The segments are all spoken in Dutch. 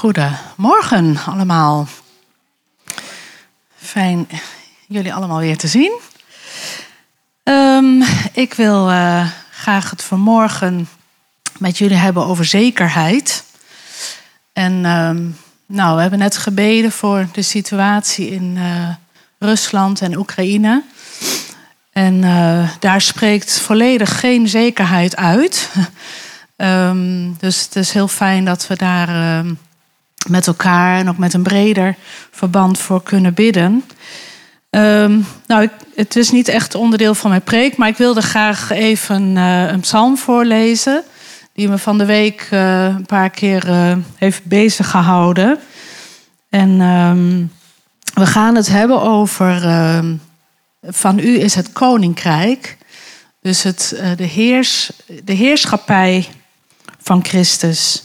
Goedemorgen allemaal. Fijn jullie allemaal weer te zien. Um, ik wil uh, graag het vanmorgen met jullie hebben over zekerheid. En um, nou, we hebben net gebeden voor de situatie in uh, Rusland en Oekraïne. En uh, daar spreekt volledig geen zekerheid uit. um, dus het is heel fijn dat we daar met elkaar en ook met een breder verband voor kunnen bidden. Um, nou, het is niet echt onderdeel van mijn preek, maar ik wilde graag even uh, een psalm voorlezen. Die me van de week uh, een paar keer uh, heeft bezig gehouden. En um, we gaan het hebben over. Ehm, van u is het koninkrijk. Dus het, de, heers, de heerschappij van Christus.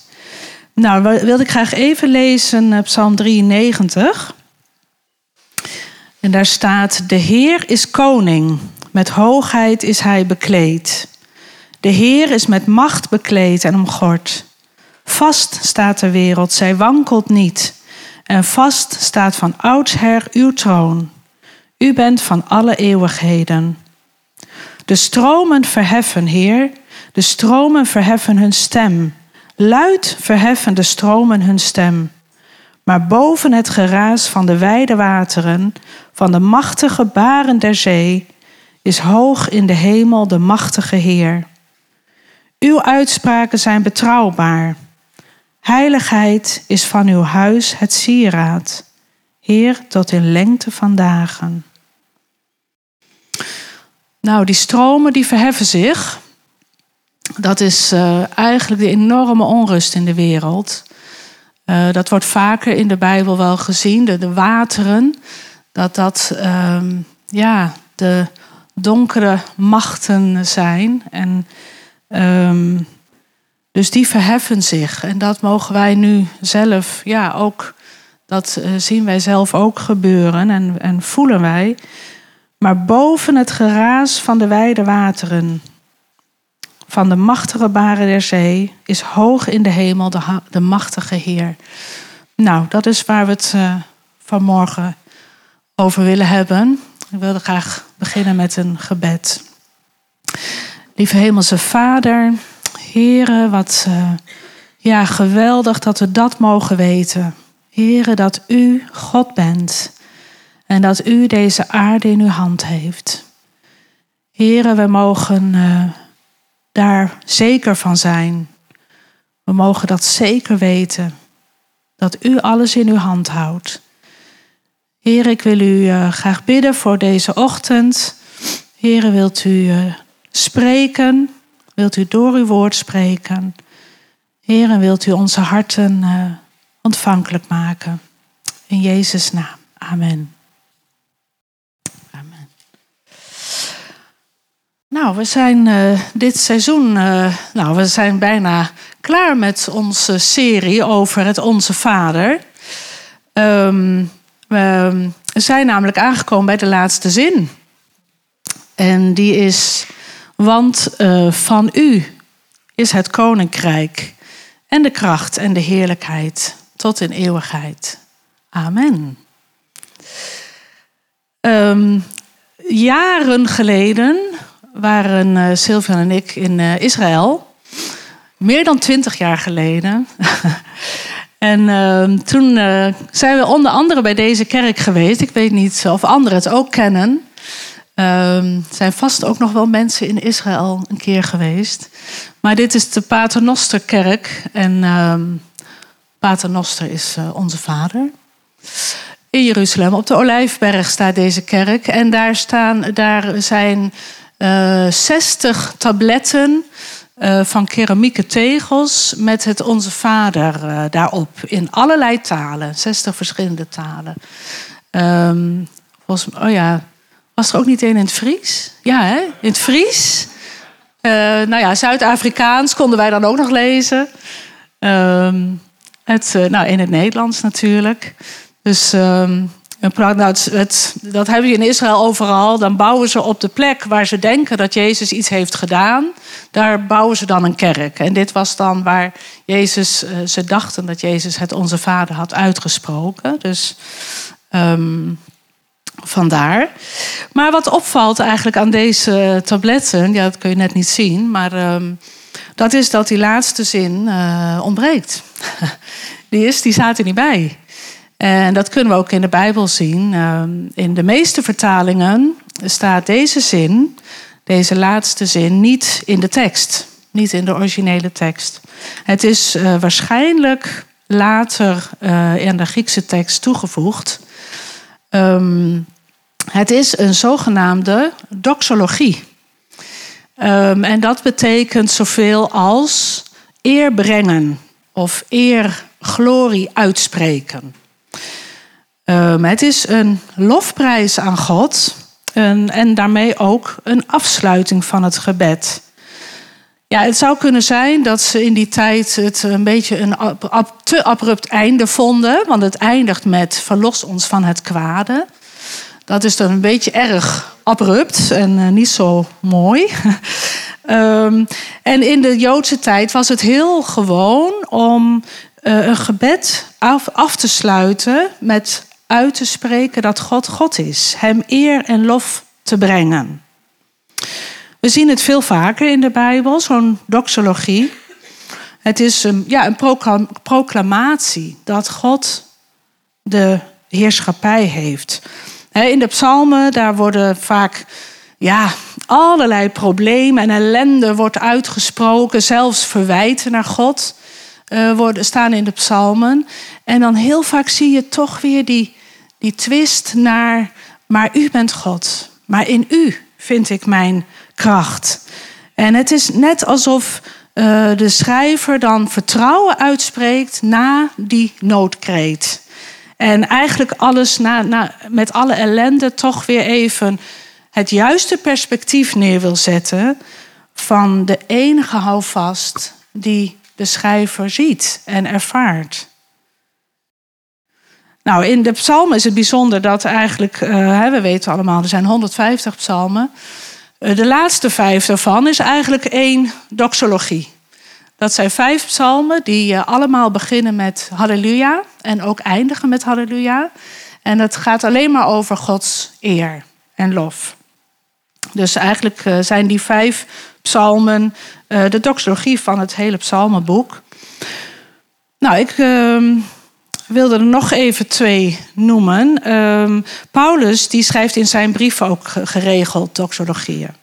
Nou, wilde ik graag even lezen Psalm 93. En daar staat: De Heer is koning, met hoogheid is hij bekleed. De Heer is met macht bekleed en omgord. Vast staat de wereld, zij wankelt niet. En vast staat van oudsher uw troon. U bent van alle eeuwigheden. De stromen verheffen, Heer, de stromen verheffen hun stem. Luid verheffen de stromen hun stem. Maar boven het geraas van de wijde wateren, van de machtige baren der zee, is hoog in de hemel de machtige Heer. Uw uitspraken zijn betrouwbaar. Heiligheid is van uw huis het sieraad. Heer, tot in lengte van dagen. Nou, die stromen die verheffen zich. Dat is uh, eigenlijk de enorme onrust in de wereld. Uh, dat wordt vaker in de Bijbel wel gezien, de, wateren. Dat dat uh, ja, de donkere machten zijn. En um, dus die verheffen zich. En dat mogen wij nu zelf ja, ook. Dat uh, zien wij zelf ook gebeuren en, en voelen wij. Maar boven het geraas van de wijde wateren van de machtige baren der zee is hoog in de hemel de, de machtige Heer. Nou, dat is waar we het uh, vanmorgen over willen hebben. Ik wilde graag beginnen met een gebed. Lieve Hemelse Vader, Heren, wat uh, ja, geweldig dat we dat mogen weten. Heren, dat U God bent en dat U deze aarde in uw hand heeft. Heren, we mogen uh, daar zeker van zijn. We mogen dat zeker weten. Dat u alles in uw hand houdt. Heer, ik wil u uh, graag bidden voor deze ochtend. Heer, wilt u uh, spreken? Wilt u door uw woord spreken? Heer, wilt u onze harten uh, ontvankelijk maken? In Jezus' naam. Amen. Nou, we zijn uh, dit seizoen, uh, nou, we zijn bijna klaar met onze serie over het Onze Vader. Um, we zijn namelijk aangekomen bij de laatste zin. En die is, want uh, van u is het koninkrijk en de kracht en de heerlijkheid tot in eeuwigheid. Amen. Um, jaren geleden waren uh, en ik in uh, Israël. Meer dan twintig jaar geleden. en uh, toen uh, zijn we onder andere bij deze kerk geweest. Ik weet niet of anderen het ook kennen. Er zijn vast ook nog wel mensen in Israël een keer geweest. Maar dit is de Paternosterkerk. En ehm, Paternoster is onze vader in Jeruzalem. Op de Olijfberg staat deze kerk. En daar, staan, daar zijn 60 eh, tabletten uh, van keramieke tegels met het Onze Vader uh, daarop. In allerlei talen, 60 verschillende talen. Um, volgens, oh ja, was er ook niet één in het Fries? Ja, hè? In het Fries. Nou ja, Zuid-Afrikaans konden wij dan ook nog lezen. Um, het, nou, in het Nederlands natuurlijk. Dus um, nou, dat hebben je in Israël overal. Dan bouwen ze op de plek waar ze denken dat Jezus iets heeft gedaan. Daar bouwen ze dan een kerk. En dit was dan waar Jezus, uh, ze dachten dat Jezus het onze Vader had uitgesproken. Dus um, vandaar. Maar wat opvalt eigenlijk aan deze tabletten, ja, dat kun je net niet zien, maar um, dat is dat die laatste zin uh, ontbreekt. Die, is, die staat er niet bij. En dat kunnen we ook in de Bijbel zien. Ehm, in de meeste vertalingen staat deze zin, deze laatste zin, niet in de tekst. Niet in de originele tekst. Het is uh, waarschijnlijk later uh, in de Griekse tekst toegevoegd. Um, het is een zogenaamde doxologie. Um, en dat betekent zoveel als eer brengen of eer, glorie uitspreken. Um, het is een lofprijs aan God en, en daarmee ook een afsluiting van het gebed. Ja, het zou kunnen zijn dat ze in die tijd het een beetje een te abrupt einde vonden. Want het eindigt met verlos ons van het kwade. Dat is dan een beetje erg abrupt en uh, niet zo mooi. um, en in de Joodse tijd was het heel gewoon om uh, een gebed af, af te sluiten met uit te spreken dat God God is. Hem eer en lof te brengen. We zien het veel vaker in de Bijbel, zo'n doxologie. Het is een, ja, een proclamatie dat God de heerschappij heeft. In de psalmen, daar worden vaak ja, allerlei problemen en ellende wordt uitgesproken. Zelfs verwijten naar God uh, worden, staan in de psalmen. En dan heel vaak zie je toch weer die, die twist naar... maar u bent God, maar in u vind ik mijn kracht. En het is net alsof uh, de schrijver dan vertrouwen uitspreekt na die noodkreet. En eigenlijk alles na, na, met alle ellende toch weer even het juiste perspectief neer wil zetten van de enige houvast die de schrijver ziet en ervaart. Nou, in de psalmen is het bijzonder dat eigenlijk, uh, we weten allemaal, er zijn 150 psalmen. Uh, de laatste vijf daarvan is eigenlijk één doxologie. Dat zijn vijf psalmen die uh, allemaal beginnen met halleluja en ook eindigen met halleluja. En het gaat alleen maar over Gods eer en lof. Dus eigenlijk uh, zijn die vijf psalmen uh, de doxologie van het hele psalmenboek. Nou, ik ehm, wilde er nog even twee noemen. Ehm, Paulus die schrijft in zijn brief ook geregeld doxologieën.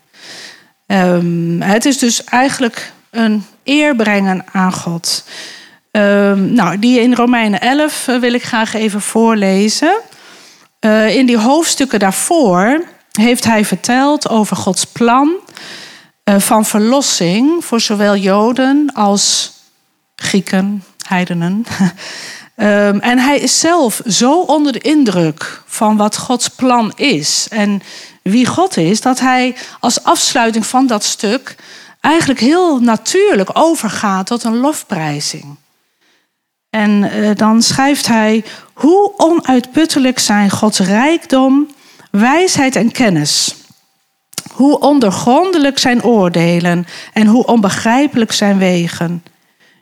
Um, het is dus eigenlijk een eer brengen aan God. Nou, die in Romeinen 11 uh, wil ik graag even voorlezen. In die hoofdstukken daarvoor heeft hij verteld over Gods plan uh, van verlossing voor zowel Joden als Grieken, heidenen. um, en hij is zelf zo onder de indruk van wat Gods plan is en wie God is, dat hij als afsluiting van dat stuk eigenlijk heel natuurlijk overgaat tot een lofprijzing. En uh, dan schrijft hij: Hoe onuitputtelijk zijn Gods rijkdom, wijsheid en kennis. Hoe ondergrondelijk zijn oordelen en hoe onbegrijpelijk zijn wegen.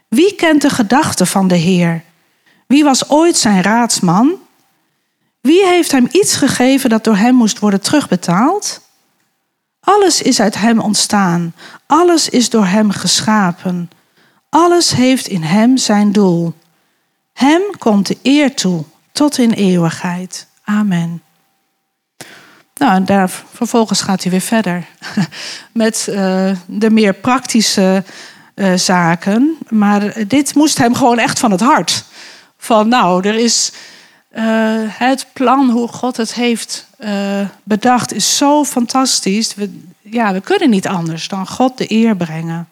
Wie kent de gedachten van de Heer? Wie was ooit zijn raadsman? Wie heeft hem iets gegeven dat door hem moest worden terugbetaald? Alles is uit Hem ontstaan. Alles is door Hem geschapen. Alles heeft in Hem zijn doel. Hem komt de eer toe tot in eeuwigheid. Amen. Nou, daar, vervolgens gaat hij weer verder met uh, de meer praktische uh, zaken. Maar dit moest hem gewoon echt van het hart. Van nou, er is uh, het plan hoe God het heeft bedacht is zo fantastisch. We, ja, we kunnen niet anders dan God de eer brengen.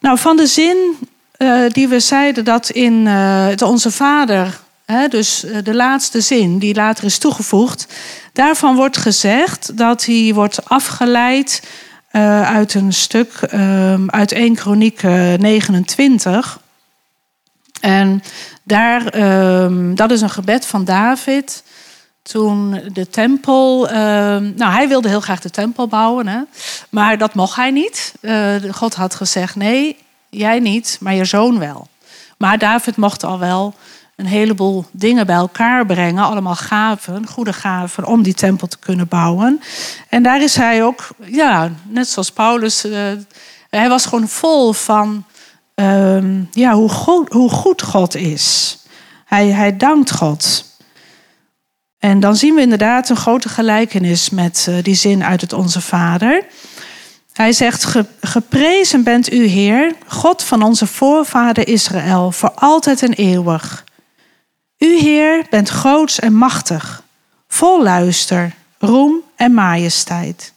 Nou, van de zin die we zeiden dat in Onze Vader, dus de laatste zin die later is toegevoegd, daarvan wordt gezegd dat hij wordt afgeleid uit een stuk uit 1 Kroniek 29. En daar, ehm, dat is een gebed van David. Toen de tempel. Ehm, nou, hij wilde heel graag de tempel bouwen, hè? maar dat mocht hij niet. Uh, God had gezegd: nee, jij niet, maar je zoon wel. Maar David mocht al wel een heleboel dingen bij elkaar brengen. Allemaal gaven, goede gaven, om die tempel te kunnen bouwen. En daar is hij ook, ja, net zoals Paulus. Uh, hij was gewoon vol van Ehm, ja, hoe, goed, hoe goed God is. Hij, hij dankt God. En dan zien we inderdaad een grote gelijkenis met uh, die zin uit het Onze Vader. Hij zegt, geprezen bent u Heer, God van onze voorvader Israël, voor altijd en eeuwig. U Heer bent groots en machtig, vol luister, roem en majesteit.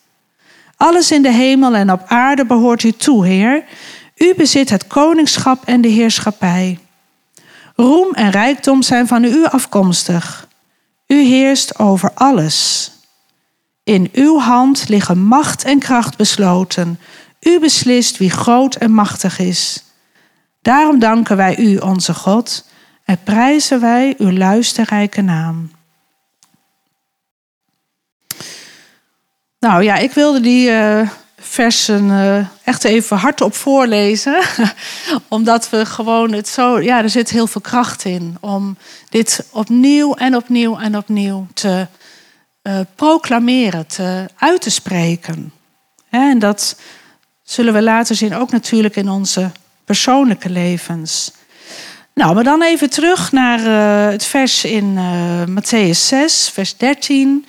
Alles in de hemel en op aarde behoort u toe, Heer. U bezit het koningschap en de heerschappij. Roem en rijkdom zijn van u afkomstig. U heerst over alles. In uw hand liggen macht en kracht besloten. U beslist wie groot en machtig is. Daarom danken wij u, onze God, en prijzen wij uw luisterrijke naam. Nou ja, ik wilde die uh, versen uh, echt even hardop voorlezen. Omdat we gewoon het zo. Ja, er zit heel veel kracht in om dit opnieuw en opnieuw en opnieuw te uh, proclameren, te, uit te spreken. En dat zullen we later zien ook natuurlijk in onze persoonlijke levens. Nou, maar dan even terug naar uh, het vers in Matthäus 6, vers 13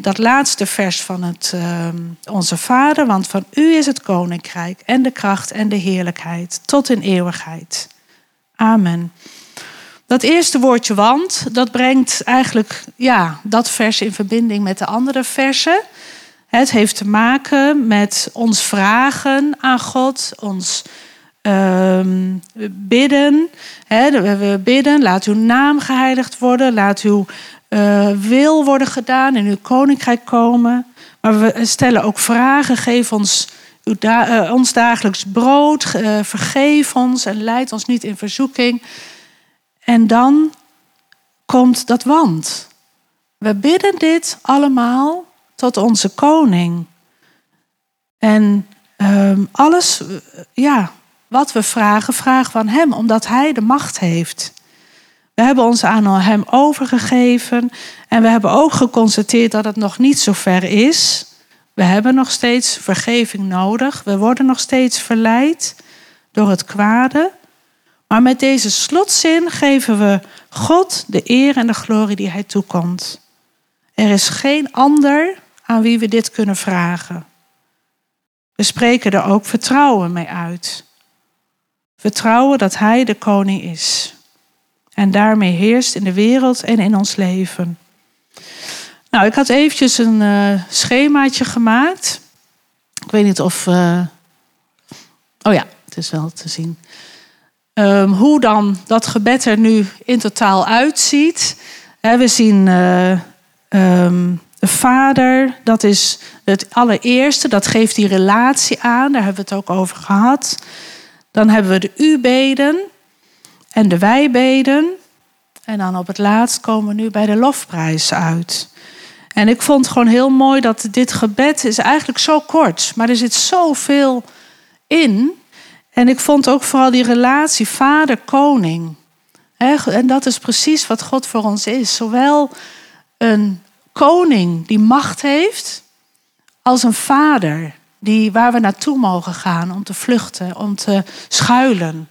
dat laatste vers van het, ehm, Onze Vader, want van u is het koninkrijk en de kracht en de heerlijkheid tot in eeuwigheid. Amen. Dat eerste woordje want, dat brengt eigenlijk ja, dat vers in verbinding met de andere versen. Het heeft te maken met ons vragen aan God, ons ehm, bidden. we bidden, laat uw naam geheiligd worden, laat uw uh, wil worden gedaan, in uw koninkrijk komen. Maar we stellen ook vragen. Geef ons uw uh, ons dagelijks brood. Uh, vergeef ons en leid ons niet in verzoeking. En dan komt dat want. We bidden dit allemaal tot onze koning. En um, alles, ja, wat we vragen, vragen van hem, omdat hij de macht heeft. We hebben ons aan Hem overgegeven en we hebben ook geconstateerd dat het nog niet zo ver is. We hebben nog steeds vergeving nodig. We worden nog steeds verleid door het kwade. Maar met deze slotzin geven we God de eer en de glorie die Hij toekomt. Er is geen ander aan wie we dit kunnen vragen. We spreken er ook vertrouwen mee uit. Vertrouwen dat Hij de koning is en daarmee heerst in de wereld en in ons leven. Nou, ik had eventjes een uh, schemaatje gemaakt. Ik weet niet of. Uh... oh ja, het is wel te zien. Um, hoe dan dat gebed er nu in totaal uitziet. we zien uh, um, de vader, dat is het allereerste, dat geeft die relatie aan, daar hebben we het ook over gehad. Dan hebben we de u-beden, en de wijbeden. En dan op het laatst komen we nu bij de lofprijs uit. En ik vond gewoon heel mooi dat dit gebed is eigenlijk zo kort, maar er zit zoveel in. En ik vond ook vooral die relatie vader-koning. En dat is precies wat God voor ons is. Zowel een koning die macht heeft, als een vader die, waar we naartoe mogen gaan om te vluchten, om te schuilen.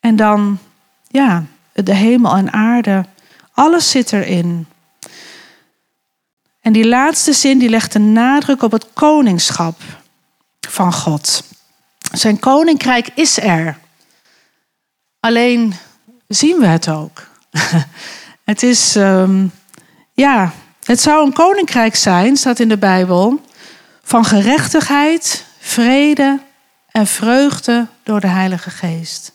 En dan, ja, de hemel en aarde, alles zit erin. En die laatste zin die legt de nadruk op het koningschap van God. Zijn koninkrijk is er. Alleen zien we het ook. het is, um, ja, het zou een koninkrijk zijn, staat in de Bijbel, van gerechtigheid, vrede en vreugde door de Heilige Geest.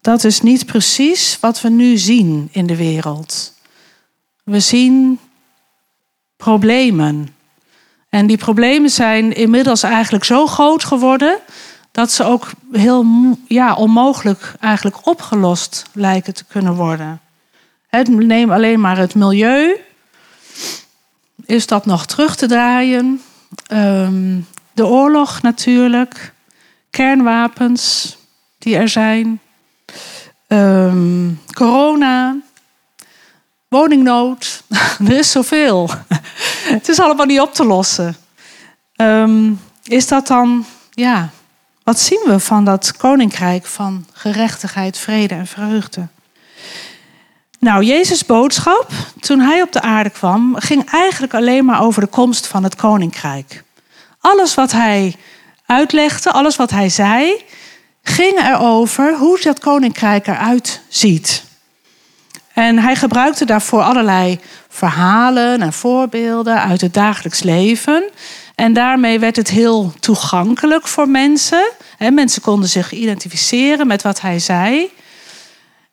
Dat is niet precies wat we nu zien in de wereld. We zien problemen. En die problemen zijn inmiddels eigenlijk zo groot geworden dat ze ook heel ja, onmogelijk eigenlijk opgelost lijken te kunnen worden. Neem alleen maar het milieu. Is dat nog terug te draaien? Ehm, de oorlog natuurlijk. Kernwapens die er zijn. Ehm, corona. Woningnood. er is zoveel. het is allemaal niet op te lossen. Ehm, is dat dan, ja, wat zien we van dat koninkrijk van gerechtigheid, vrede en vreugde? Nou, Jezus' boodschap toen hij op de aarde kwam, ging eigenlijk alleen maar over de komst van het koninkrijk. Alles wat hij uitlegde, alles wat hij zei, ging erover hoe dat koninkrijk eruit ziet. En hij gebruikte daarvoor allerlei verhalen en voorbeelden uit het dagelijks leven. En daarmee werd het heel toegankelijk voor mensen. Mensen konden zich identificeren met wat hij zei.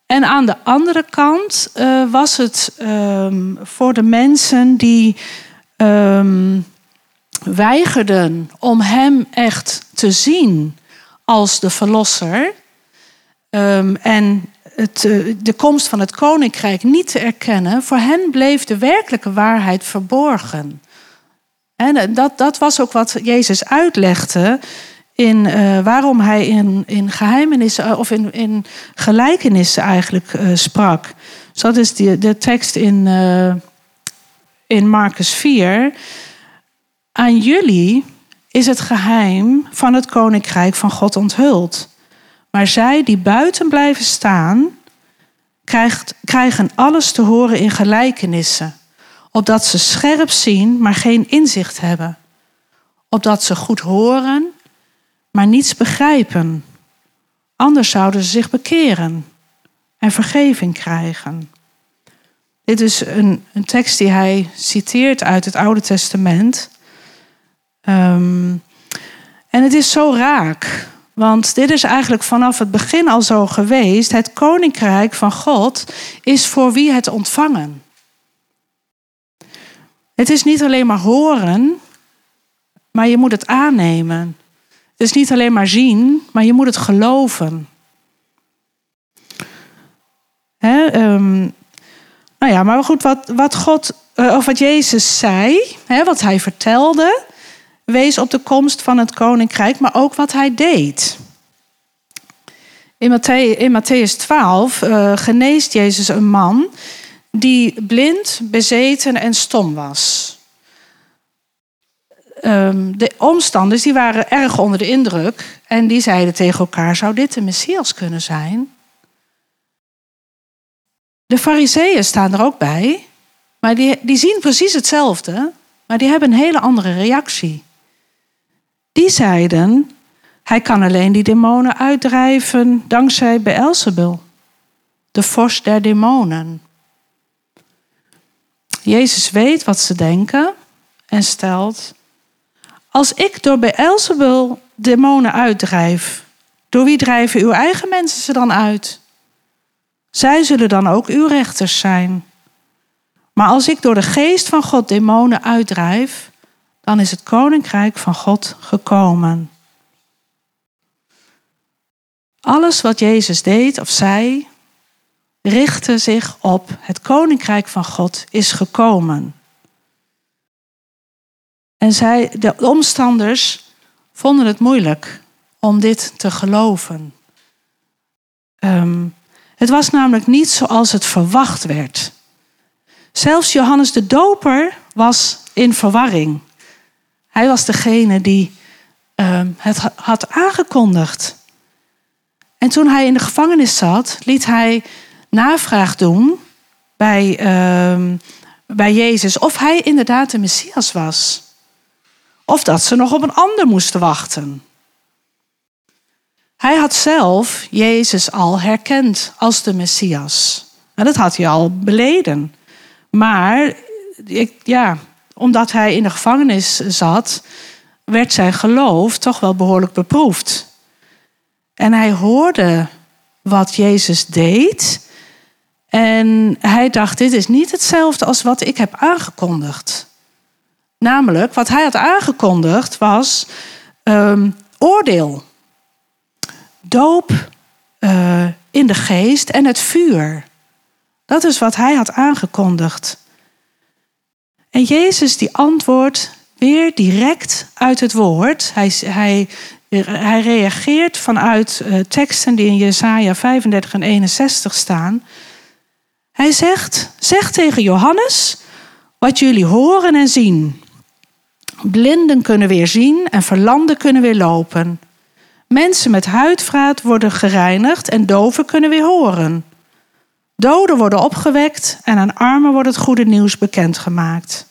En aan de andere kant uh, was het um, voor de mensen die um, weigerden om hem echt te zien als de verlosser. Um, en het, uh, de komst van het koninkrijk niet te erkennen, voor hen bleef de werkelijke waarheid verborgen. En dat, dat was ook wat Jezus uitlegde in uh, waarom hij in, in geheimenissen eh, of in, in gelijkenissen eigenlijk uh, sprak. Dus dat is die, de tekst in, uh, in Marcus 4. Aan jullie is het geheim van het koninkrijk van God onthuld. Maar zij die buiten blijven staan, krijgt, krijgen alles te horen in gelijkenissen. Opdat ze scherp zien, maar geen inzicht hebben. Opdat ze goed horen, maar niets begrijpen. Anders zouden ze zich bekeren en vergeving krijgen. Dit is een, een tekst die hij citeert uit het Oude Testament. Um, en het is zo raak, want dit is eigenlijk vanaf het begin al zo geweest. Het koninkrijk van God is voor wie het ontvangen. Het is niet alleen maar horen, maar je moet het aannemen. Is niet alleen maar zien, maar je moet het geloven. Hè, um, nou ja, maar goed, wat, wat God, uh, of wat Jezus zei, wat hij vertelde, wees op de komst van het koninkrijk, maar ook wat hij deed. In Matthäus, in Matthäus 12 uh, geneest Jezus een man die blind, bezeten en stom was. Um, de omstanders die waren erg onder de indruk en die zeiden tegen elkaar: zou dit de Messias kunnen zijn? De Fariseeën staan er ook bij, maar die, die zien precies hetzelfde, maar die hebben een hele andere reactie. Die zeiden: hij kan alleen die demonen uitdrijven dankzij Beelzebul, de vorst der demonen. Jezus weet wat ze denken en stelt: Als ik door Beelzebul demonen uitdrijf, door wie drijven uw eigen mensen ze dan uit? Zij zullen dan ook uw rechters zijn. Maar als ik door de geest van God demonen uitdrijf, dan is het koninkrijk van God gekomen. Alles wat Jezus deed of zei, richtte zich op het koninkrijk van God is gekomen. En zij, de omstanders vonden het moeilijk om dit te geloven. Um, het was namelijk niet zoals het verwacht werd. Zelfs Johannes de Doper was in verwarring. Hij was degene die um, het had aangekondigd. En toen hij in de gevangenis zat, liet hij navraag doen bij, uh, bij Jezus of hij inderdaad de Messias was. Of dat ze nog op een ander moesten wachten. Hij had zelf Jezus al herkend als de Messias. En dat had hij al beleden. Maar ik, ja, omdat hij in de gevangenis zat, werd zijn geloof toch wel behoorlijk beproefd. En hij hoorde wat Jezus deed. En hij dacht, dit is niet hetzelfde als wat ik heb aangekondigd. Namelijk, wat hij had aangekondigd was um, oordeel. doop uh, in de geest en het vuur. Dat is wat hij had aangekondigd. En Jezus die antwoordt weer direct uit het woord. Hij, hij, hij reageert vanuit uh, teksten die in Jesaja 35 en 61 staan. Hij zegt, zeg tegen Johannes wat jullie horen en zien. Blinden kunnen weer zien en verlamden kunnen weer lopen. Mensen met huidvraat worden gereinigd en doven kunnen weer horen. Doden worden opgewekt en aan armen wordt het goede nieuws bekendgemaakt.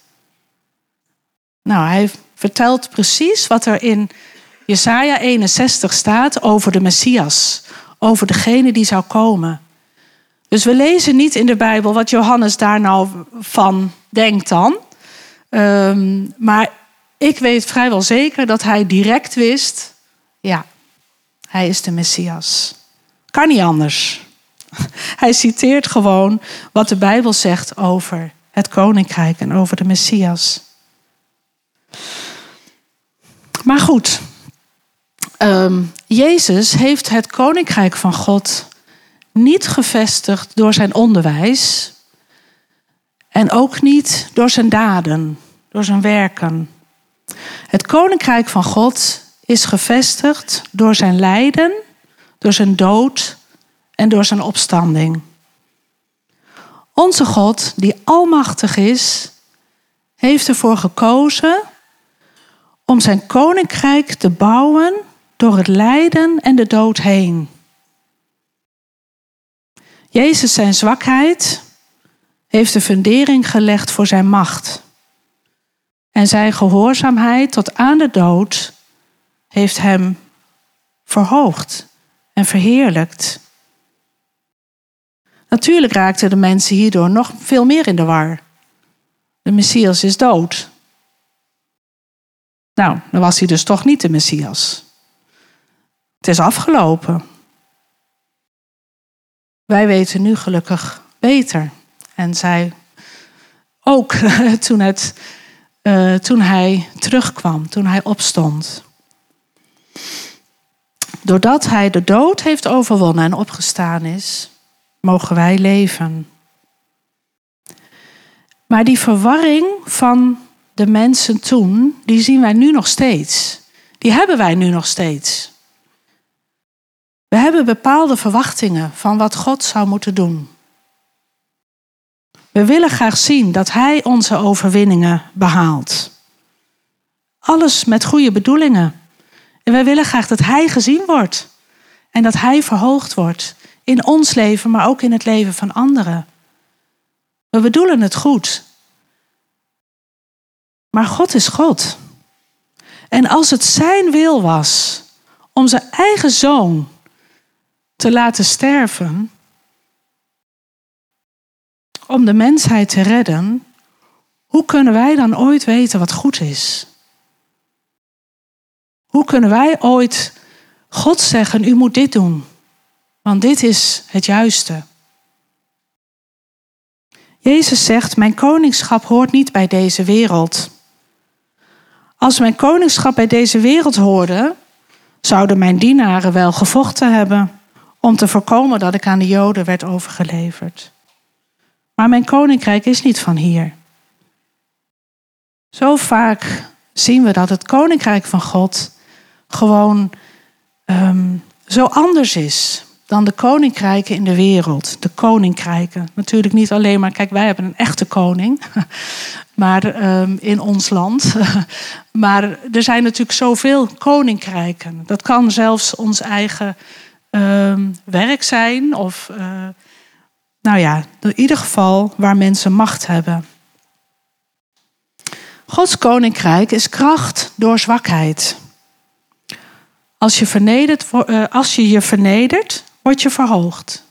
Nou, hij vertelt precies wat er in Jesaja 61 staat over de Messias, over degene die zou komen. Dus we lezen niet in de Bijbel wat Johannes daar nou van denkt dan. Um, maar ik weet vrijwel zeker dat hij direct wist, ja, hij is de Messias. Kan niet anders. Hij citeert gewoon wat de Bijbel zegt over het koninkrijk en over de Messias. Maar goed, um, Jezus heeft het koninkrijk van God niet gevestigd door zijn onderwijs en ook niet door zijn daden, door zijn werken. Het koninkrijk van God is gevestigd door zijn lijden, door zijn dood en door zijn opstanding. Onze God, die almachtig is, heeft ervoor gekozen om zijn koninkrijk te bouwen door het lijden en de dood heen. Jezus zijn zwakheid heeft de fundering gelegd voor zijn macht. En zijn gehoorzaamheid tot aan de dood heeft hem verhoogd en verheerlijkt. Natuurlijk raakten de mensen hierdoor nog veel meer in de war. De Messias is dood. Nou, dan was hij dus toch niet de Messias. Het is afgelopen. Wij weten nu gelukkig beter. En zij ook toen, het, uh, toen hij terugkwam, toen hij opstond. Doordat hij de dood heeft overwonnen en opgestaan is, mogen wij leven. Maar die verwarring van de mensen toen, die zien wij nu nog steeds. Die hebben wij nu nog steeds. We hebben bepaalde verwachtingen van wat God zou moeten doen. We willen graag zien dat Hij onze overwinningen behaalt. Alles met goede bedoelingen. En wij willen graag dat Hij gezien wordt. En dat Hij verhoogd wordt. In ons leven, maar ook in het leven van anderen. We bedoelen het goed. Maar God is God. En als het Zijn wil was om zijn eigen zoon te laten sterven, om de mensheid te redden, hoe kunnen wij dan ooit weten wat goed is? Hoe kunnen wij ooit God zeggen, u moet dit doen, want dit is het juiste? Jezus zegt, mijn koningschap hoort niet bij deze wereld. Als mijn koningschap bij deze wereld hoorde, zouden mijn dienaren wel gevochten hebben om te voorkomen dat ik aan de Joden werd overgeleverd. Maar mijn koninkrijk is niet van hier. Zo vaak zien we dat het koninkrijk van God gewoon um, zo anders is dan de koninkrijken in de wereld. De koninkrijken. Natuurlijk niet alleen maar, kijk, wij hebben een echte koning. Maar um, in ons land. maar er zijn natuurlijk zoveel koninkrijken. Dat kan zelfs ons eigen um, werk zijn. Of, uh, nou ja, in ieder geval waar mensen macht hebben. Gods koninkrijk is kracht door zwakheid. Als je, vernedert, uh, als je je vernedert, word je verhoogd.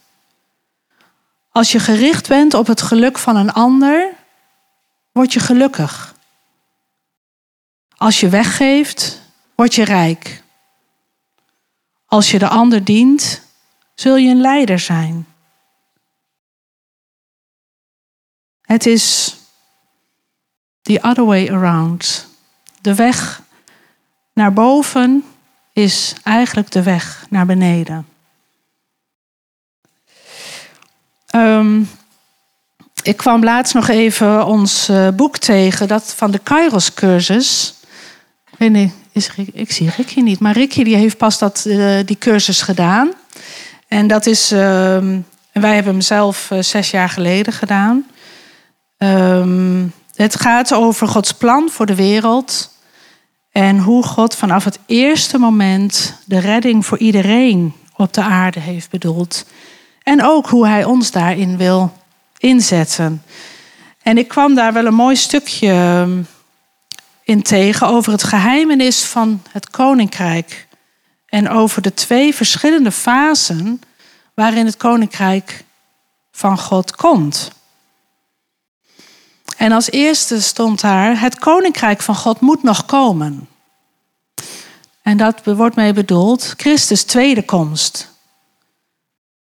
Als je gericht bent op het geluk van een ander, word je gelukkig. Als je weggeeft, word je rijk. Als je de ander dient, zul je een leider zijn. Het is the other way around. De weg naar boven is eigenlijk de weg naar beneden. Ehm, ik kwam laatst nog even ons uh, boek tegen, dat van de Kairos-cursus. Weet is, ik zie Ricky niet, maar Ricky die heeft pas dat, uh, die cursus gedaan. En dat is, uh, wij hebben hem zelf uh, zes jaar geleden gedaan. Um, het gaat over Gods plan voor de wereld. En hoe God vanaf het eerste moment de redding voor iedereen op de aarde heeft bedoeld. En ook hoe hij ons daarin wil inzetten. En ik kwam daar wel een mooi stukje ehm, in tegen over het geheimenis van het koninkrijk. En over de twee verschillende fasen waarin het koninkrijk van God komt. En als eerste stond daar: het koninkrijk van God moet nog komen. En dat wordt mee bedoeld Christus tweede komst.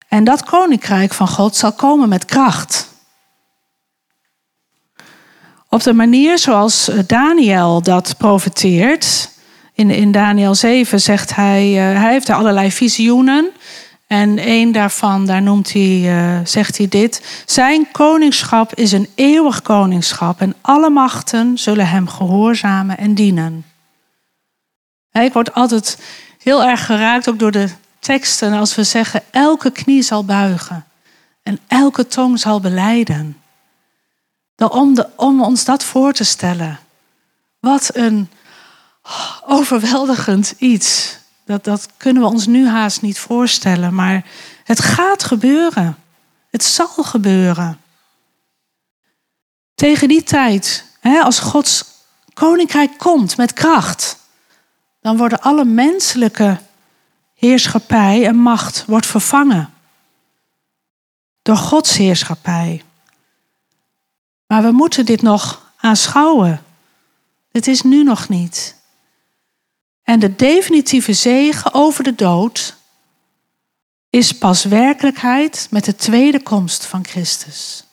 En dat koninkrijk van God zal komen met kracht. Op de manier zoals Daniel dat profeteert. In, in Daniel 7 zegt hij, uh, hij heeft allerlei visioenen. En een daarvan, daar noemt hij, uh, zegt hij dit. Zijn koningschap is een eeuwig koningschap en alle machten zullen hem gehoorzamen en dienen. Ik word altijd heel erg geraakt, ook door de teksten, als we zeggen, elke knie zal buigen en elke tong zal beleiden. Om, de, om ons dat voor te stellen. Wat een overweldigend iets. Dat, dat kunnen we ons nu haast niet voorstellen, maar het gaat gebeuren. Het zal gebeuren. Tegen die tijd, als Gods koninkrijk komt met kracht, dan worden alle menselijke heerschappij en macht wordt vervangen door Gods heerschappij. Maar we moeten dit nog aanschouwen. Het is nu nog niet. En de definitieve zege over de dood is pas werkelijkheid met de tweede komst van Christus.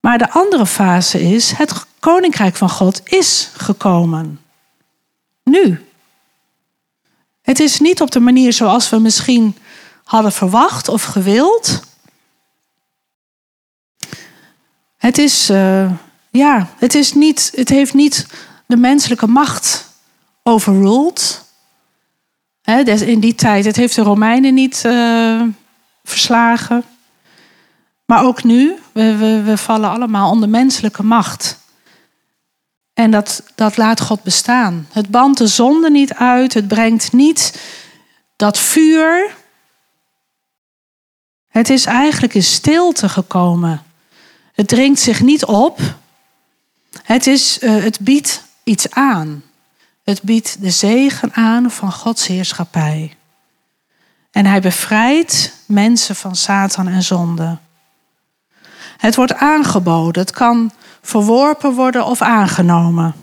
Maar de andere fase is, het koninkrijk van God is gekomen. Nu. Het is niet op de manier zoals we misschien hadden verwacht of gewild. Het is, uh, ja, het is niet, het heeft niet de menselijke macht overruled. in die tijd, het heeft de Romeinen niet uh, verslagen. Maar ook nu, we, we, we vallen allemaal onder menselijke macht. En dat, dat laat God bestaan. Het bandt de zonde niet uit. Het brengt niet dat vuur. Het is eigenlijk in stilte gekomen. Het dringt zich niet op. Het, is, uh, het biedt iets aan. Het biedt de zegen aan van Gods heerschappij. En hij bevrijdt mensen van Satan en zonde. Het wordt aangeboden. Het kan verworpen worden of aangenomen.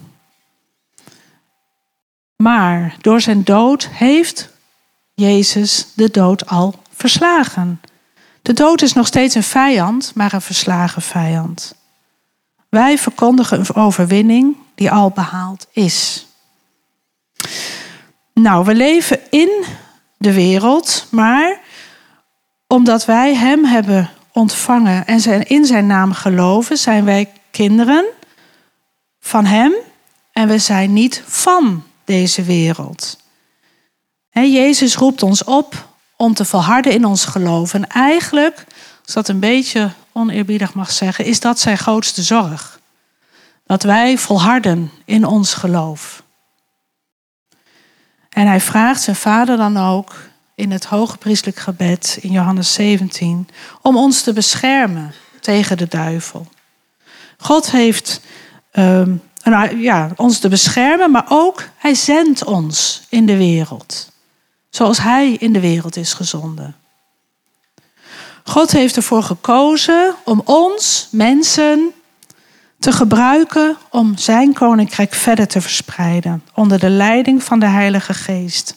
Maar door zijn dood heeft Jezus de dood al verslagen. De dood is nog steeds een vijand, maar een verslagen vijand. Wij verkondigen een overwinning die al behaald is. Nou, we leven in de wereld, maar omdat wij Hem hebben ontvangen en in Zijn naam geloven, zijn wij kinderen van Hem en we zijn niet van deze wereld. Jezus roept ons op om te volharden in ons geloof. En eigenlijk, als dat een beetje oneerbiedig mag zeggen, is dat zijn grootste zorg. Dat wij volharden in ons geloof. En hij vraagt zijn vader dan ook in het hoge priestelijk gebed in Johannes 17 om ons te beschermen tegen de duivel. God heeft um, ja, ons te beschermen, maar ook hij zendt ons in de wereld. Zoals hij in de wereld is gezonden. God heeft ervoor gekozen om ons, mensen, te gebruiken om zijn koninkrijk verder te verspreiden onder de leiding van de Heilige Geest.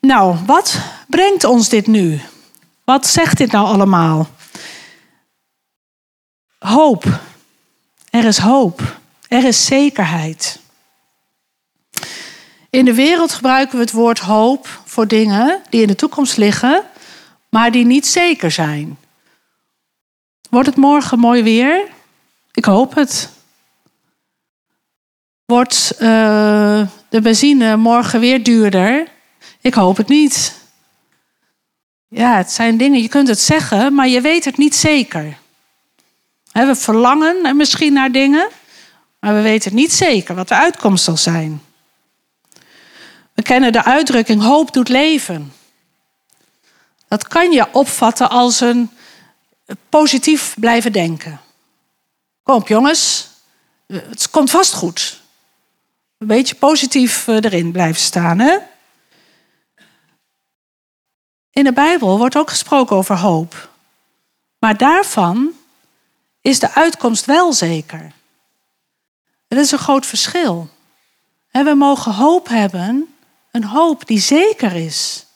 Nou, wat brengt ons dit nu? Wat zegt dit nou allemaal? Hoop. Er is hoop. Er is zekerheid. In de wereld gebruiken we het woord hoop voor dingen die in de toekomst liggen, maar die niet zeker zijn. Wordt het morgen mooi weer? Ik hoop het. Wordt uh, de benzine morgen weer duurder? Ik hoop het niet. Ja, het zijn dingen, je kunt het zeggen, maar je weet het niet zeker. We verlangen misschien naar dingen, maar we weten niet zeker wat de uitkomst zal zijn. We kennen de uitdrukking hoop doet leven. Dat kan je opvatten als een positief blijven denken. Kom op jongens, het komt vast goed. Een beetje positief eh, erin blijven staan. Hè? In de Bijbel wordt ook gesproken over hoop. Maar daarvan is de uitkomst wel zeker. Het is een groot verschil. We mogen hoop hebben, een hoop die zeker is.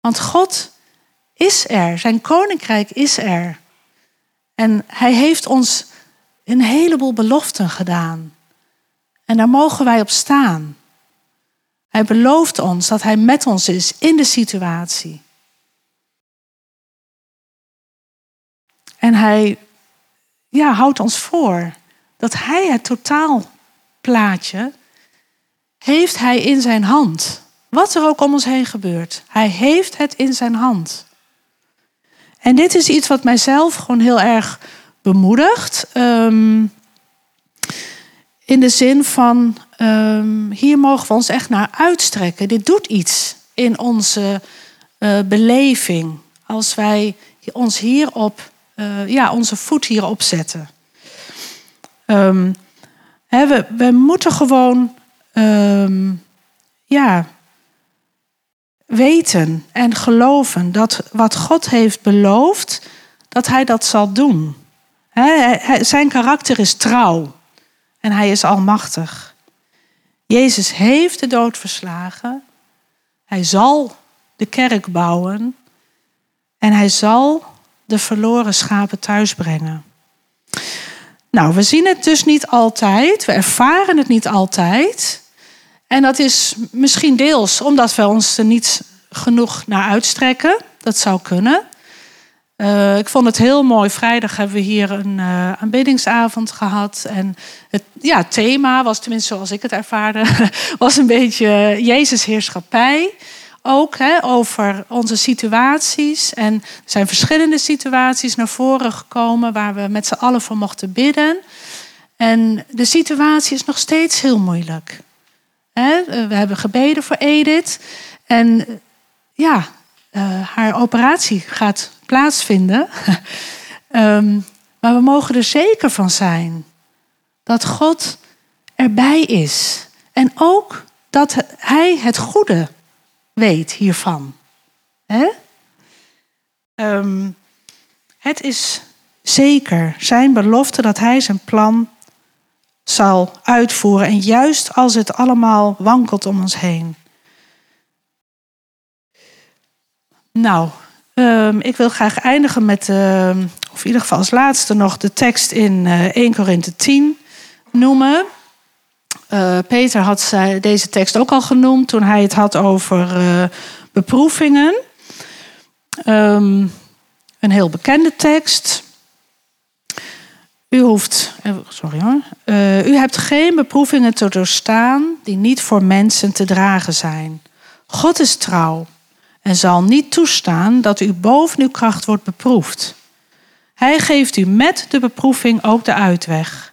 Want God is er, zijn koninkrijk is er. En hij heeft ons een heleboel beloften gedaan. En daar mogen wij op staan. Hij belooft ons dat hij met ons is in de situatie. En hij ja, houdt ons voor dat hij het totaalplaatje heeft hij in zijn hand. Wat er ook om ons heen gebeurt. Hij heeft het in zijn hand. En dit is iets wat mijzelf gewoon heel erg bemoedigt. Ehm, in de zin van, ehm, hier mogen we ons echt naar uitstrekken. Dit doet iets in onze uh, beleving. Als wij ons hierop, uh, ja, onze voet hierop zetten. Um, we, we, moeten gewoon, ja, weten en geloven dat wat God heeft beloofd, dat Hij dat zal doen. zijn karakter is trouw en Hij is almachtig. Jezus heeft de dood verslagen. Hij zal de kerk bouwen en Hij zal de verloren schapen thuisbrengen. Nou, we zien het dus niet altijd, we ervaren het niet altijd. En dat is misschien deels omdat we ons er niet genoeg naar uitstrekken. Dat zou kunnen. Uh, ik vond het heel mooi. Vrijdag hebben we hier een uh, aanbiddingsavond gehad. En het ja, thema was, tenminste zoals ik het ervaarde, was een beetje Jezus heerschappij. Ook hè, over onze situaties. En er zijn verschillende situaties naar voren gekomen waar we met z'n allen voor mochten bidden. En de situatie is nog steeds heel moeilijk. We hebben gebeden voor Edith. En ja, uh, haar operatie gaat plaatsvinden. um, maar we mogen er zeker van zijn dat God erbij is. En ook dat Hij het goede weet hiervan. Um, het is zeker zijn belofte dat Hij zijn plan zal uitvoeren. En juist als het allemaal wankelt om ons heen. Nou, um, ik wil graag eindigen met, uh, of in ieder geval als laatste nog de tekst in uh, 1 Korinthe 10 noemen. Uh, Peter had deze tekst ook al genoemd toen hij het had over uh, beproevingen. Um, een heel bekende tekst. U hoeft, eh, sorry hoor, uh, u hebt geen beproevingen te doorstaan die niet voor mensen te dragen zijn. God is trouw en zal niet toestaan dat u boven uw kracht wordt beproefd. Hij geeft u met de beproeving ook de uitweg,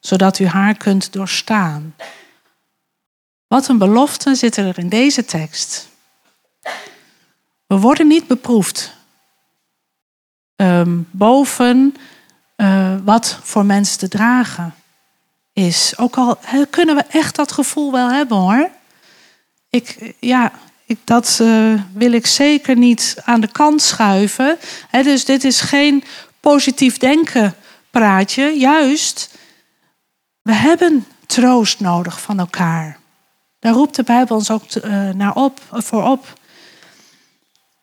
zodat u haar kunt doorstaan. Wat een belofte zit er in deze tekst. We worden niet beproefd um, boven uh, wat voor mensen te dragen is. Ook al kunnen we echt dat gevoel wel hebben hoor. Ik, ja, ik, dat uh, wil ik zeker niet aan de kant schuiven. Dus dit is geen positief denken praatje. Juist, we hebben troost nodig van elkaar. Daar roept de Bijbel ons ook uh, naar op, voor op.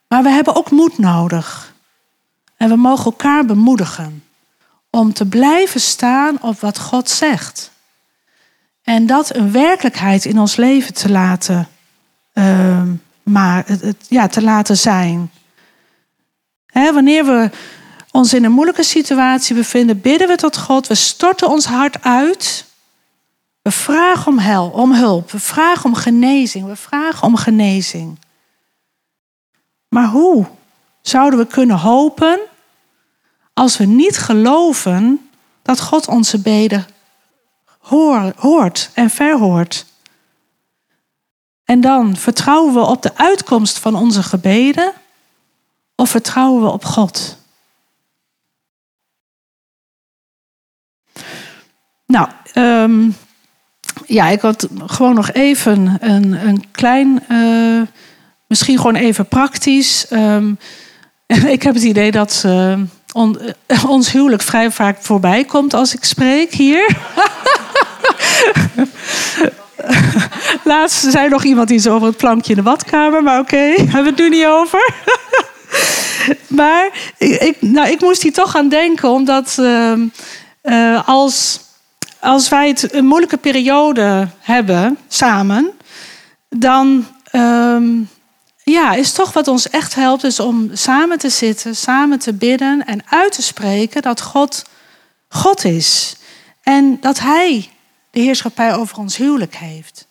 Maar we hebben ook moed nodig. En we mogen elkaar bemoedigen om te blijven staan op wat God zegt. En dat een werkelijkheid in ons leven te laten, uh, maar, ja, te laten zijn. wanneer we ons in een moeilijke situatie bevinden, bidden we tot God. We storten ons hart uit. We vragen om, hel, om hulp. We vragen om genezing. We vragen om genezing. Maar hoe zouden we kunnen hopen als we niet geloven dat God onze beden hoort en verhoort? En dan vertrouwen we op de uitkomst van onze gebeden of vertrouwen we op God? Nou, um, ja, ik had gewoon nog even een, een klein, uh, misschien gewoon even praktisch. Um, ik heb het idee dat uh, on, ons huwelijk vrij vaak voorbij komt als ik spreek hier. Laatst zei nog iemand iets over het plankje in de badkamer, maar oké, hebben we het nu niet over. maar ik, nou, ik moest hier toch aan denken, omdat uh, als als wij het een moeilijke periode hebben samen, dan um, ja, is toch wat ons echt helpt, is om samen te zitten, samen te bidden en uit te spreken dat God God is. En dat Hij de heerschappij over ons huwelijk heeft.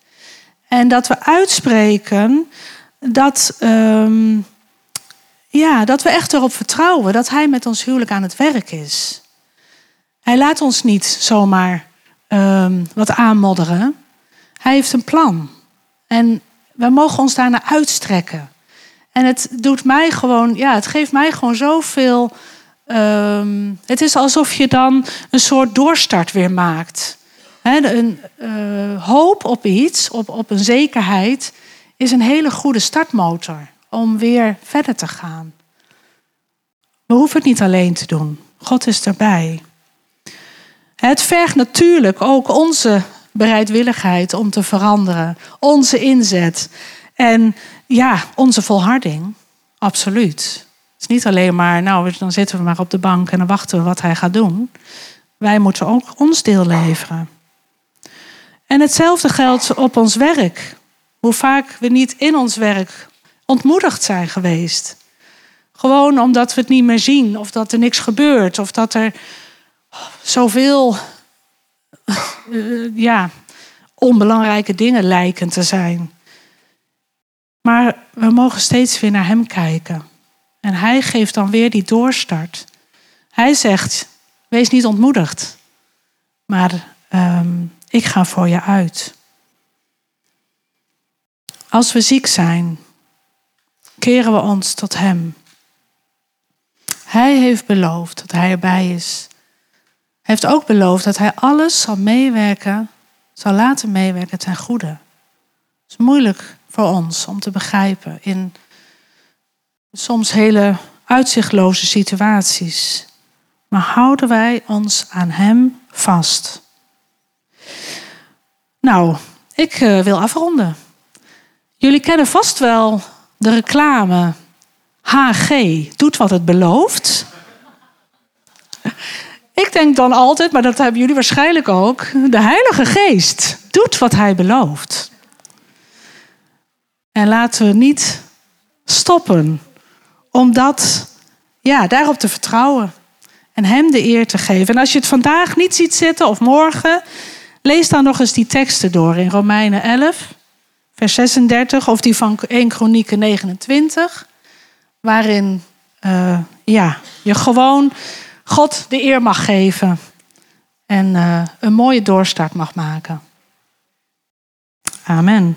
En dat we uitspreken dat, um, ja, dat we echt erop vertrouwen dat Hij met ons huwelijk aan het werk is. Hij laat ons niet zomaar um, wat aanmodderen. Hij heeft een plan. En we mogen ons daarna uitstrekken. En het doet mij gewoon, ja, het geeft mij gewoon zoveel. Um, het is alsof je dan een soort doorstart weer maakt. een uh, hoop op iets, op, op een zekerheid, is een hele goede startmotor om weer verder te gaan. We hoeven het niet alleen te doen. God is erbij. Het vergt natuurlijk ook onze bereidwilligheid om te veranderen, onze inzet en ja, onze volharding. Absoluut. Het is niet alleen maar, nou, dan zitten we maar op de bank en dan wachten we wat hij gaat doen. Wij moeten ook ons deel leveren. En hetzelfde geldt op ons werk. Hoe vaak we niet in ons werk ontmoedigd zijn geweest. Gewoon omdat we het niet meer zien, of dat er niks gebeurt, of dat er zoveel uh, ja, onbelangrijke dingen lijken te zijn. Maar we mogen steeds weer naar Hem kijken. En Hij geeft dan weer die doorstart. Hij zegt: Wees niet ontmoedigd, maar um, ik ga voor je uit. Als we ziek zijn, keren we ons tot Hem. Hij heeft beloofd dat Hij erbij is heeft ook beloofd dat hij alles zal meewerken, zal laten meewerken ten goede. Het is moeilijk voor ons om te begrijpen in soms hele uitzichtloze situaties. Maar houden wij ons aan Hem vast? Nou, ik uh, wil afronden. Jullie kennen vast wel de reclame HG doet wat het belooft. Ik denk dan altijd, maar dat hebben jullie waarschijnlijk ook, de Heilige Geest doet wat hij belooft. En laten we niet stoppen om dat, ja, daarop te vertrouwen en hem de eer te geven. En als je het vandaag niet ziet zitten of morgen, lees dan nog eens die teksten door in Romeinen 11, vers 36 of die van 1 Kronieken 29, waarin uh, ja, je gewoon God de eer mag geven en uh, een mooie doorstart mag maken. Amen.